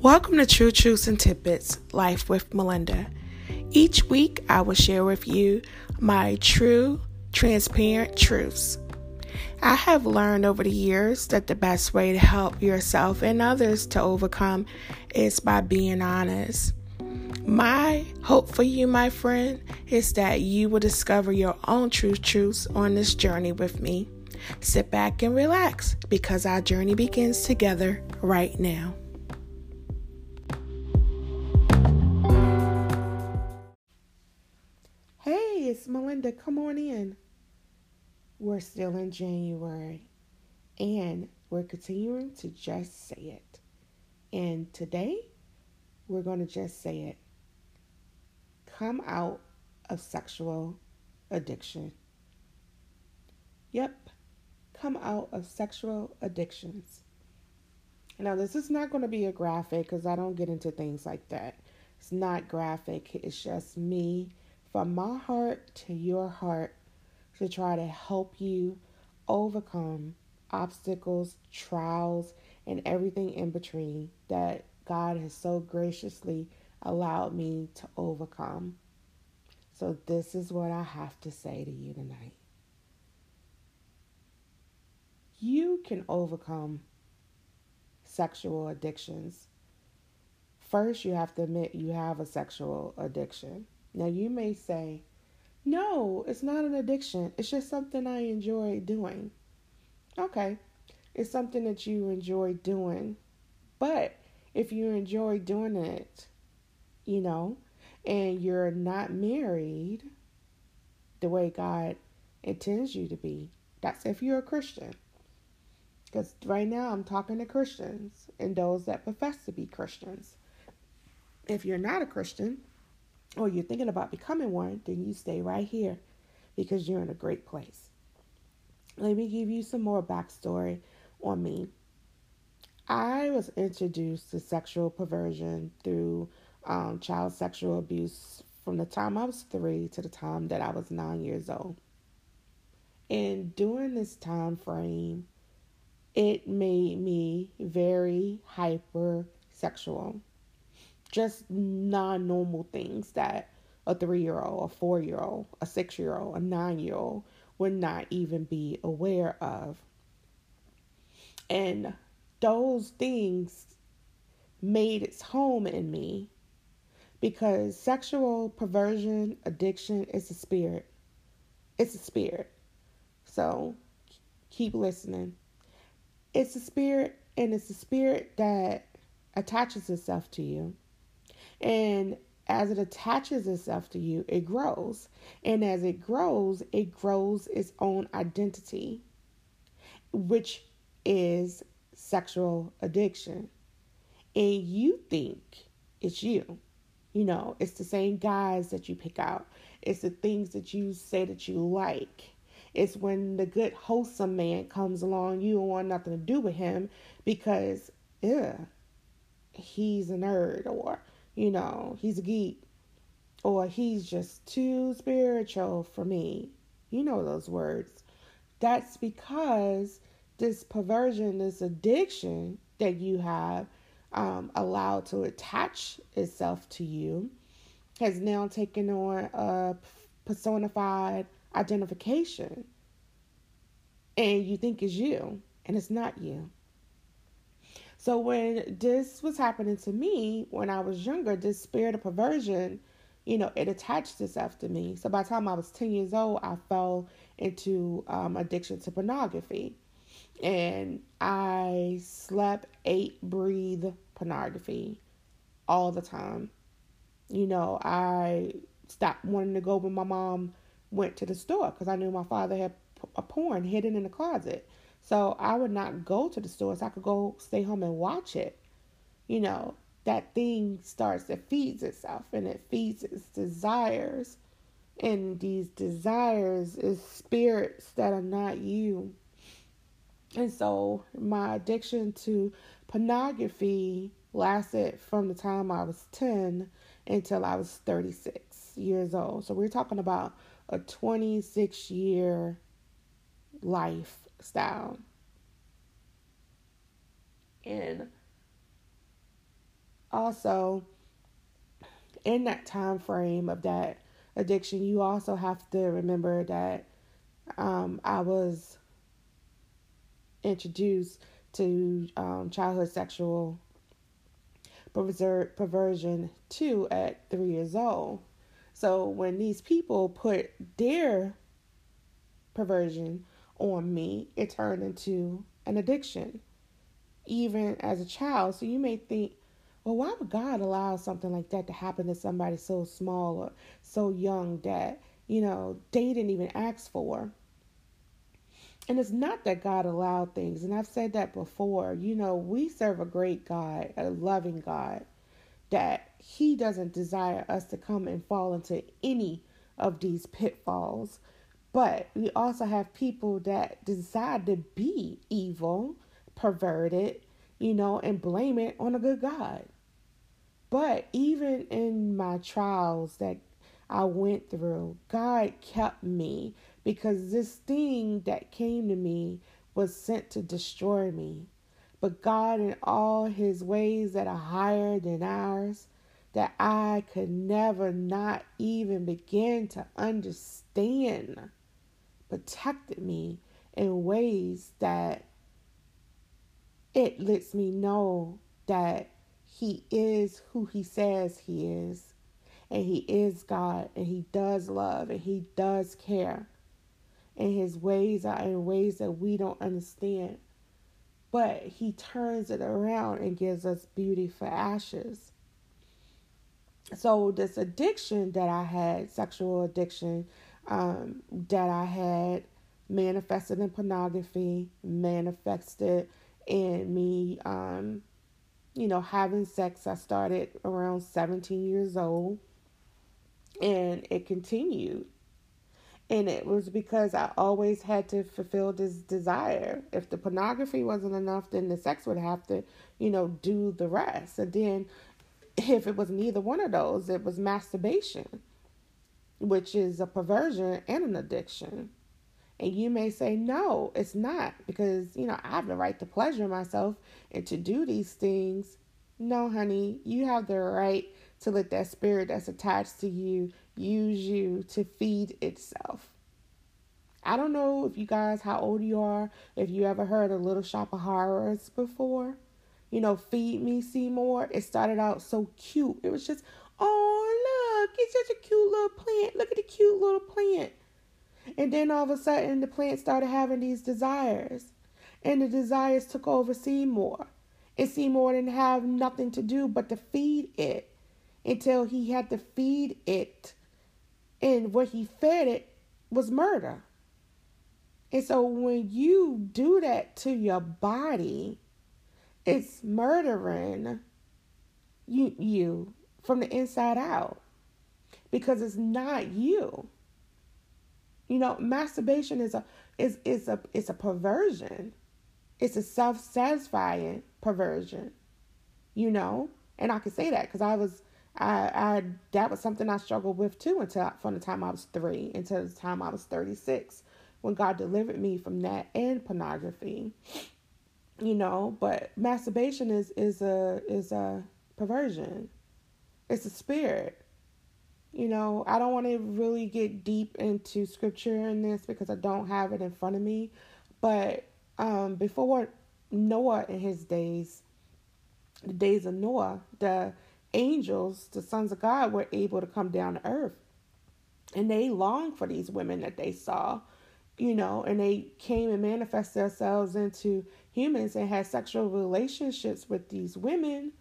Welcome to True Truths and Tidbits Life with Melinda. Each week, I will share with you my true, transparent truths. I have learned over the years that the best way to help yourself and others to overcome is by being honest. My hope for you, my friend, is that you will discover your own true truths on this journey with me. Sit back and relax because our journey begins together right now. It's Melinda. Come on in. We're still in January and we're continuing to just say it. And today, we're going to just say it. Come out of sexual addiction. Yep, come out of sexual addictions. Now, this is not going to be a graphic because I don't get into things like that. It's not graphic, it's just me from my heart to your heart to try to help you overcome obstacles, trials, and everything in between that God has so graciously allowed me to overcome. So, this is what I have to say to you tonight. You can overcome sexual addictions. First, you have to admit you have a sexual addiction. Now, you may say, no, it's not an addiction. It's just something I enjoy doing. Okay, it's something that you enjoy doing. But if you enjoy doing it, you know, and you're not married the way God intends you to be, that's if you're a Christian. Because right now I'm talking to Christians and those that profess to be Christians. If you're not a Christian or you're thinking about becoming one, then you stay right here because you're in a great place. Let me give you some more backstory on me. I was introduced to sexual perversion through um, child sexual abuse from the time I was three to the time that I was nine years old. And during this time frame, it made me very hyper sexual. Just non normal things that a three year old, a four year old, a six year old, a nine year old would not even be aware of. And those things made its home in me because sexual perversion, addiction is a spirit. It's a spirit. So keep listening. It's a spirit, and it's a spirit that attaches itself to you. And as it attaches itself to you, it grows. And as it grows, it grows its own identity, which is sexual addiction. And you think it's you. You know, it's the same guys that you pick out, it's the things that you say that you like. It's when the good, wholesome man comes along, you don't want nothing to do with him because, yeah, he's a nerd or, you know, he's a geek or he's just too spiritual for me. You know those words. That's because this perversion, this addiction that you have um, allowed to attach itself to you has now taken on a personified identification and you think it's you and it's not you. So when this was happening to me when I was younger, this spirit of perversion, you know, it attached itself to me. So by the time I was 10 years old, I fell into um, addiction to pornography. And I slept, ate, breathe pornography all the time. You know, I stopped wanting to go when my mom went to the store because I knew my father had a porn hidden in the closet. So I would not go to the stores. I could go stay home and watch it. You know, that thing starts, it feeds itself and it feeds its desires. And these desires is spirits that are not you. And so my addiction to pornography lasted from the time I was 10 until I was 36 years old. So we're talking about a 26 year lifestyle. And also in that time frame of that addiction, you also have to remember that um, I was introduced to um, childhood sexual perversion too at three years old. So when these people put their perversion on me, it turned into an addiction, even as a child. So you may think, well, why would God allow something like that to happen to somebody so small or so young that, you know, they didn't even ask for? And it's not that God allowed things, and I've said that before. You know, we serve a great God, a loving God, that He doesn't desire us to come and fall into any of these pitfalls. But we also have people that decide to be evil, perverted, you know, and blame it on a good God. But even in my trials that I went through, God kept me because this thing that came to me was sent to destroy me. But God, in all his ways that are higher than ours, that I could never not even begin to understand, protected me in ways that it lets me know that he is who he says he is. And he is God, and he does love, and he does care and his ways are in ways that we don't understand. But he turns it around and gives us beauty for ashes. So, this addiction that I had, sexual addiction um, that I had, manifested in pornography, manifested in me, um, you know, having sex. I started around 17 years old and it continued and it was because I always had to fulfill this desire. If the pornography wasn't enough, then the sex would have to, you know, do the rest. And then if it was neither one of those, it was masturbation, which is a perversion and an addiction. And you may say, no, it's not, because, you know, I have the right to pleasure myself and to do these things. No, honey, you have the right to let that spirit that's attached to you use you to feed itself. I don't know if you guys how old you are, if you ever heard of Little Shop of Horrors before. You know, Feed Me Seymour. It started out so cute. It was just, oh it's such a cute little plant. Look at the cute little plant. And then all of a sudden the plant started having these desires. And the desires took over Seymour. And Seymour didn't have nothing to do but to feed it until he had to feed it and what he fed it was murder. And so when you do that to your body, it's murdering you you from the inside out because it's not you. You know, masturbation is a is is a it's a perversion. It's a self-satisfying perversion. You know, and I can say that because I was I, I that was something I struggled with too until from the time I was three until the time I was thirty six, when God delivered me from that and pornography. You know, but masturbation is is a is a perversion. It's a spirit. You know, I don't want to really get deep into scripture in this because I don't have it in front of me. But um, before Noah in his days, the days of Noah, the angels, the sons of God, were able to come down to earth. And they longed for these women that they saw, you know, and they came and manifested themselves into humans and had sexual relationships with these women.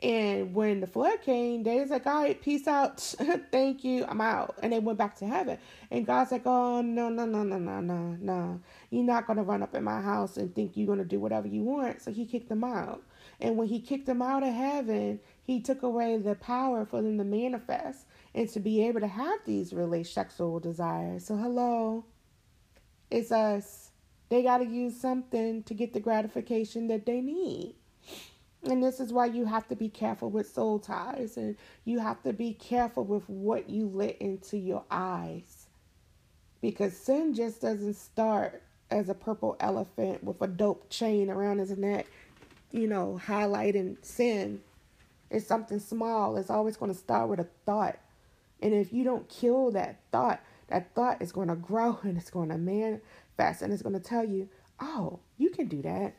And when the flood came, they was like, all right, peace out. Thank you. I'm out. And they went back to heaven. And God's like, oh, no, no, no, no, no, no, no. You're not going to run up in my house and think you're going to do whatever you want. So he kicked them out. And when he kicked them out of heaven, he took away the power for them to manifest and to be able to have these really sexual desires. So, hello, it's us. They got to use something to get the gratification that they need. And this is why you have to be careful with soul ties and you have to be careful with what you let into your eyes. Because sin just doesn't start as a purple elephant with a dope chain around his neck you know, highlighting sin. It's something small. It's always going to start with a thought. And if you don't kill that thought, that thought is going to grow and it's going to manifest and it's going to tell you, oh, you can do that.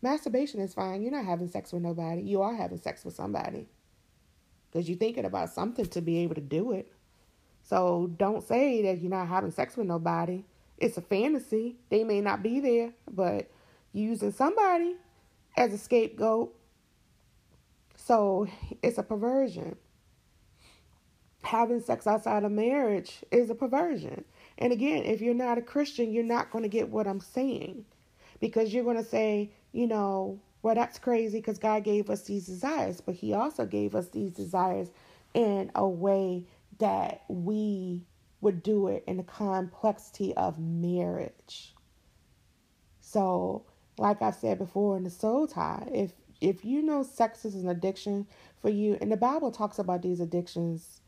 Masturbation is fine. You're not having sex with nobody. You are having sex with somebody. Because you're thinking about something to be able to do it. So don't say that you're not having sex with nobody. It's a fantasy. They may not be there, but using somebody as a scapegoat. So it's a perversion. Having sex outside of marriage is a perversion. And again, if you're not a Christian, you're not going to get what I'm saying because you're going to say, you know, well, that's crazy because God gave us these desires, but He also gave us these desires in a way that we would do it in the complexity of marriage. So, like I've said before in the soul tie, if if you know sex is an addiction for you, and the Bible talks about these addictions,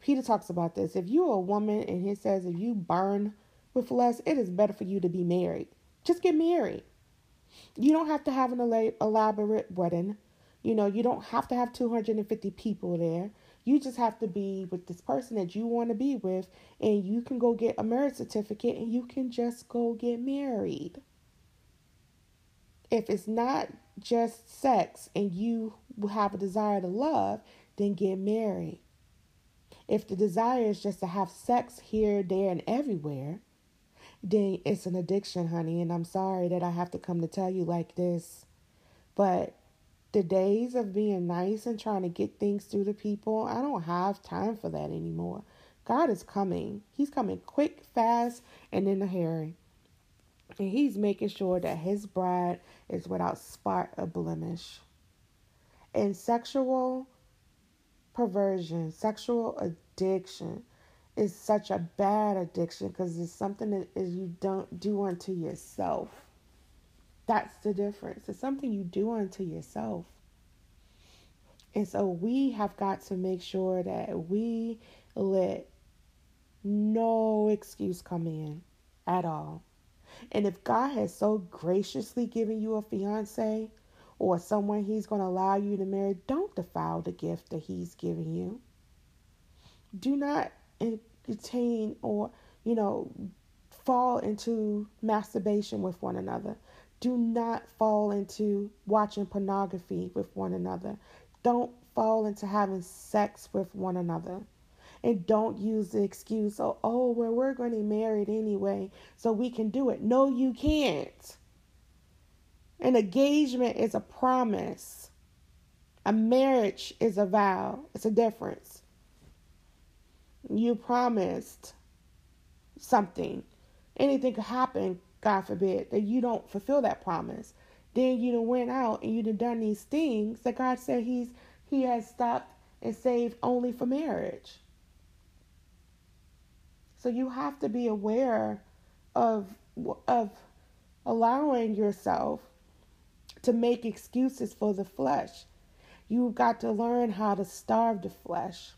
Peter talks about this. If you're a woman and he says if you burn with lust, it is better for you to be married. Just get married. You don't have to have an elaborate wedding. You know, you don't have to have 250 people there. You just have to be with this person that you want to be with, and you can go get a marriage certificate and you can just go get married. If it's not just sex and you have a desire to love, then get married. If the desire is just to have sex here, there, and everywhere, then it's an addiction, honey. And I'm sorry that I have to come to tell you like this. But the days of being nice and trying to get things through to people, I don't have time for that anymore. God is coming. He's coming quick, fast, and in a hurry. And he's making sure that his bride is without spot or blemish. And sexual perversion, sexual addiction is such a bad addiction because it's something that is you don't do unto yourself. That's the difference. It's something you do unto yourself. And so we have got to make sure that we let no excuse come in at all. And if God has so graciously given you a fiance or someone he's going to allow you to marry, don't defile the gift that he's given you. Do not entertain or, you know, fall into masturbation with one another. Do not fall into watching pornography with one another. Don't fall into having sex with one another. And don't use the excuse, oh, oh, well, we're going to be married anyway, so we can do it. No, you can't. An engagement is a promise. A marriage is a vow. It's a difference. You promised something. Anything could happen God forbid, that you don't fulfill that promise. Then you done went out and you done done these things that God said He's He has stopped and saved only for marriage. So you have to be aware of of allowing yourself to make excuses for the flesh. You've got to learn how to starve the flesh.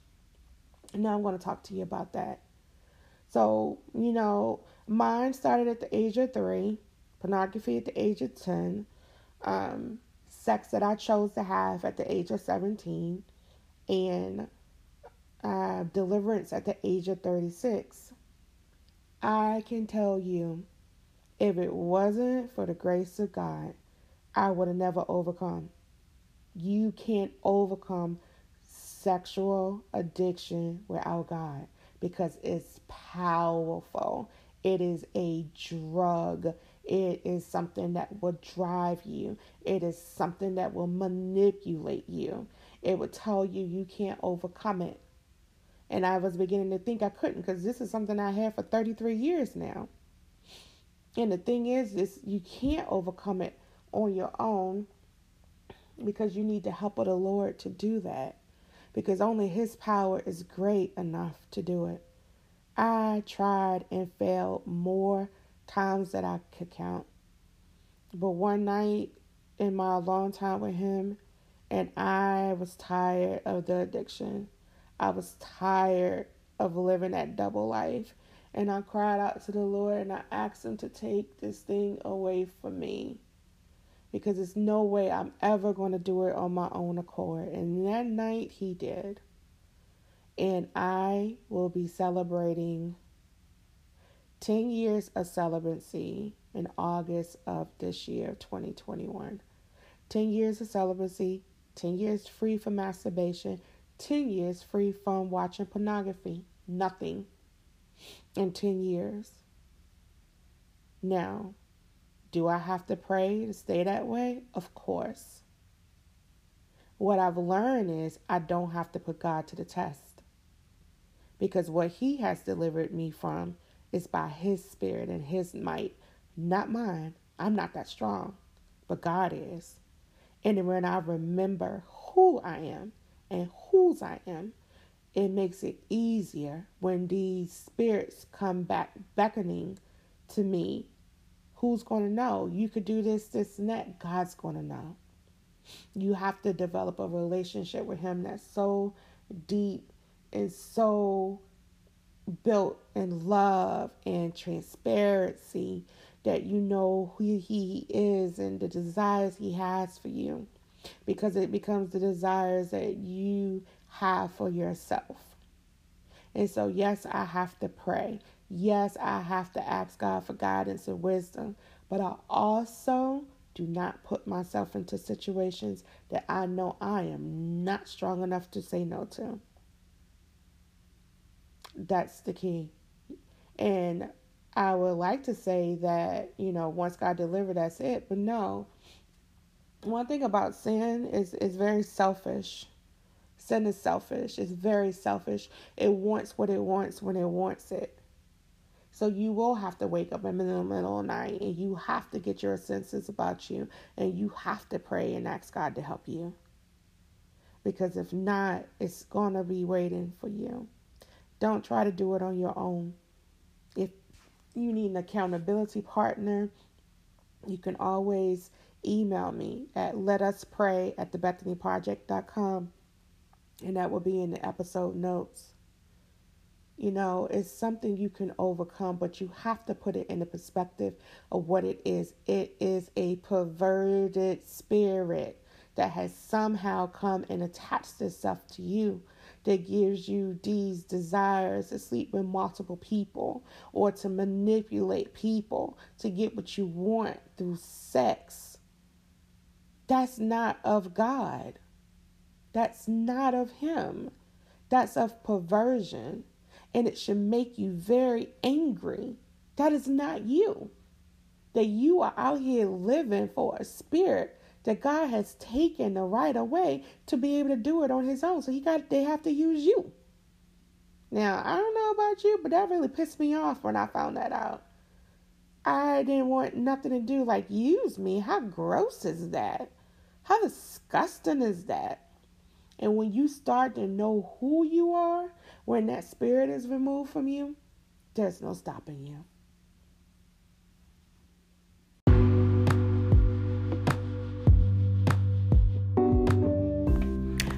And now I'm going to talk to you about that. So, you know, Mine started at the age of three, pornography at the age of 10, um, sex that I chose to have at the age of 17, and uh, deliverance at the age of 36. I can tell you, if it wasn't for the grace of God, I would have never overcome. You can't overcome sexual addiction without God because it's powerful. It is a drug. It is something that will drive you. It is something that will manipulate you. It will tell you you can't overcome it. And I was beginning to think I couldn't because this is something I had for 33 years now. And the thing is, is you can't overcome it on your own because you need the help of the Lord to do that. Because only His power is great enough to do it. I tried and failed more times that I could count. But one night in my long time with him, and I was tired of the addiction. I was tired of living that double life. And I cried out to the Lord and I asked Him to take this thing away from me. Because there's no way I'm ever going to do it on my own accord. And that night he did. And I will be celebrating 10 years of celibacy in August of this year, 2021. 10 years of celibacy, 10 years free from masturbation, 10 years free from watching pornography. Nothing in 10 years. Now, do I have to pray to stay that way? Of course. What I've learned is I don't have to put God to the test because what He has delivered me from is by His Spirit and His might, not mine. I'm not that strong, but God is. And when I remember who I am and whose I am, it makes it easier when these spirits come back beckoning to me. Who's going to know? You could do this, this, and that. God's going to know. You have to develop a relationship with Him that's so deep and so built in love and transparency that you know who he is and the desires he has for you because it becomes the desires that you have for yourself. And so, yes, I have to pray. Yes, I have to ask God for guidance and wisdom. But I also do not put myself into situations that I know I am not strong enough to say no to. That's the key. And I would like to say that, you know, once God delivered, that's it. But no. One thing about sin is it's very selfish. Sin is selfish. It's very selfish. It wants what it wants when it wants it. So you will have to wake up in the middle of the night and you have to get your senses about you and you have to pray and ask God to help you. Because if not, it's going to be waiting for you. Don't try to do it on your own. If you need an accountability partner, you can always email me at letuspray at thebethanyproject.com and that will be in the episode notes. You know, it's something you can overcome, but you have to put it in the perspective of what it is. It is a perverted spirit that has somehow come and attached itself to you that gives you these desires to sleep with multiple people or to manipulate people to get what you want through sex. That's not of God. That's not of Him. That's of perversion. And it should make you very angry. That is not you. That you are out here living for a spirit that God has taken the right away to be able to do it on his own. So he got they have to use you. Now, I don't know about you, but that really pissed me off when I found that out. I didn't want nothing to do like use me. How gross is that? How disgusting is that? And when you start to know who you are, when that spirit is removed from you, there's no stopping you.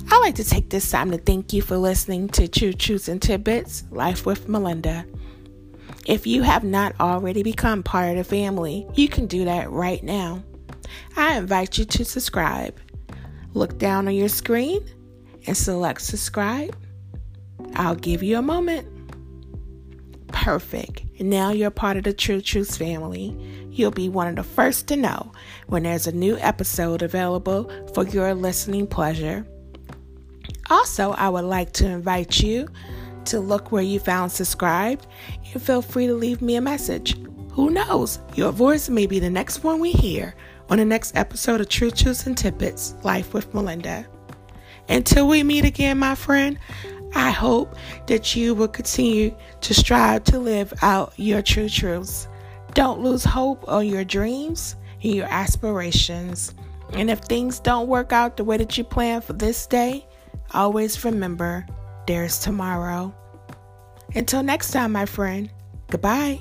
I'd like to take this time to thank you for listening to True Truths and Tidbits Life with Melinda. If you have not already become part of the family, you can do that right now. I invite you to subscribe. Look down on your screen and select subscribe. I'll give you a moment. Perfect. Now you're part of the True Truths family. You'll be one of the first to know when there's a new episode available for your listening pleasure. Also, I would like to invite you to look where you found subscribed and feel free to leave me a message. Who knows? Your voice may be the next one we hear on the next episode of True Truths and Tidbits Life with Melinda. Until we meet again, my friend, I hope that you will continue to strive to live out your true truths. Don't lose hope on your dreams and your aspirations. And if things don't work out the way that you plan for this day, Always remember there's tomorrow. Until next time, my friend, goodbye.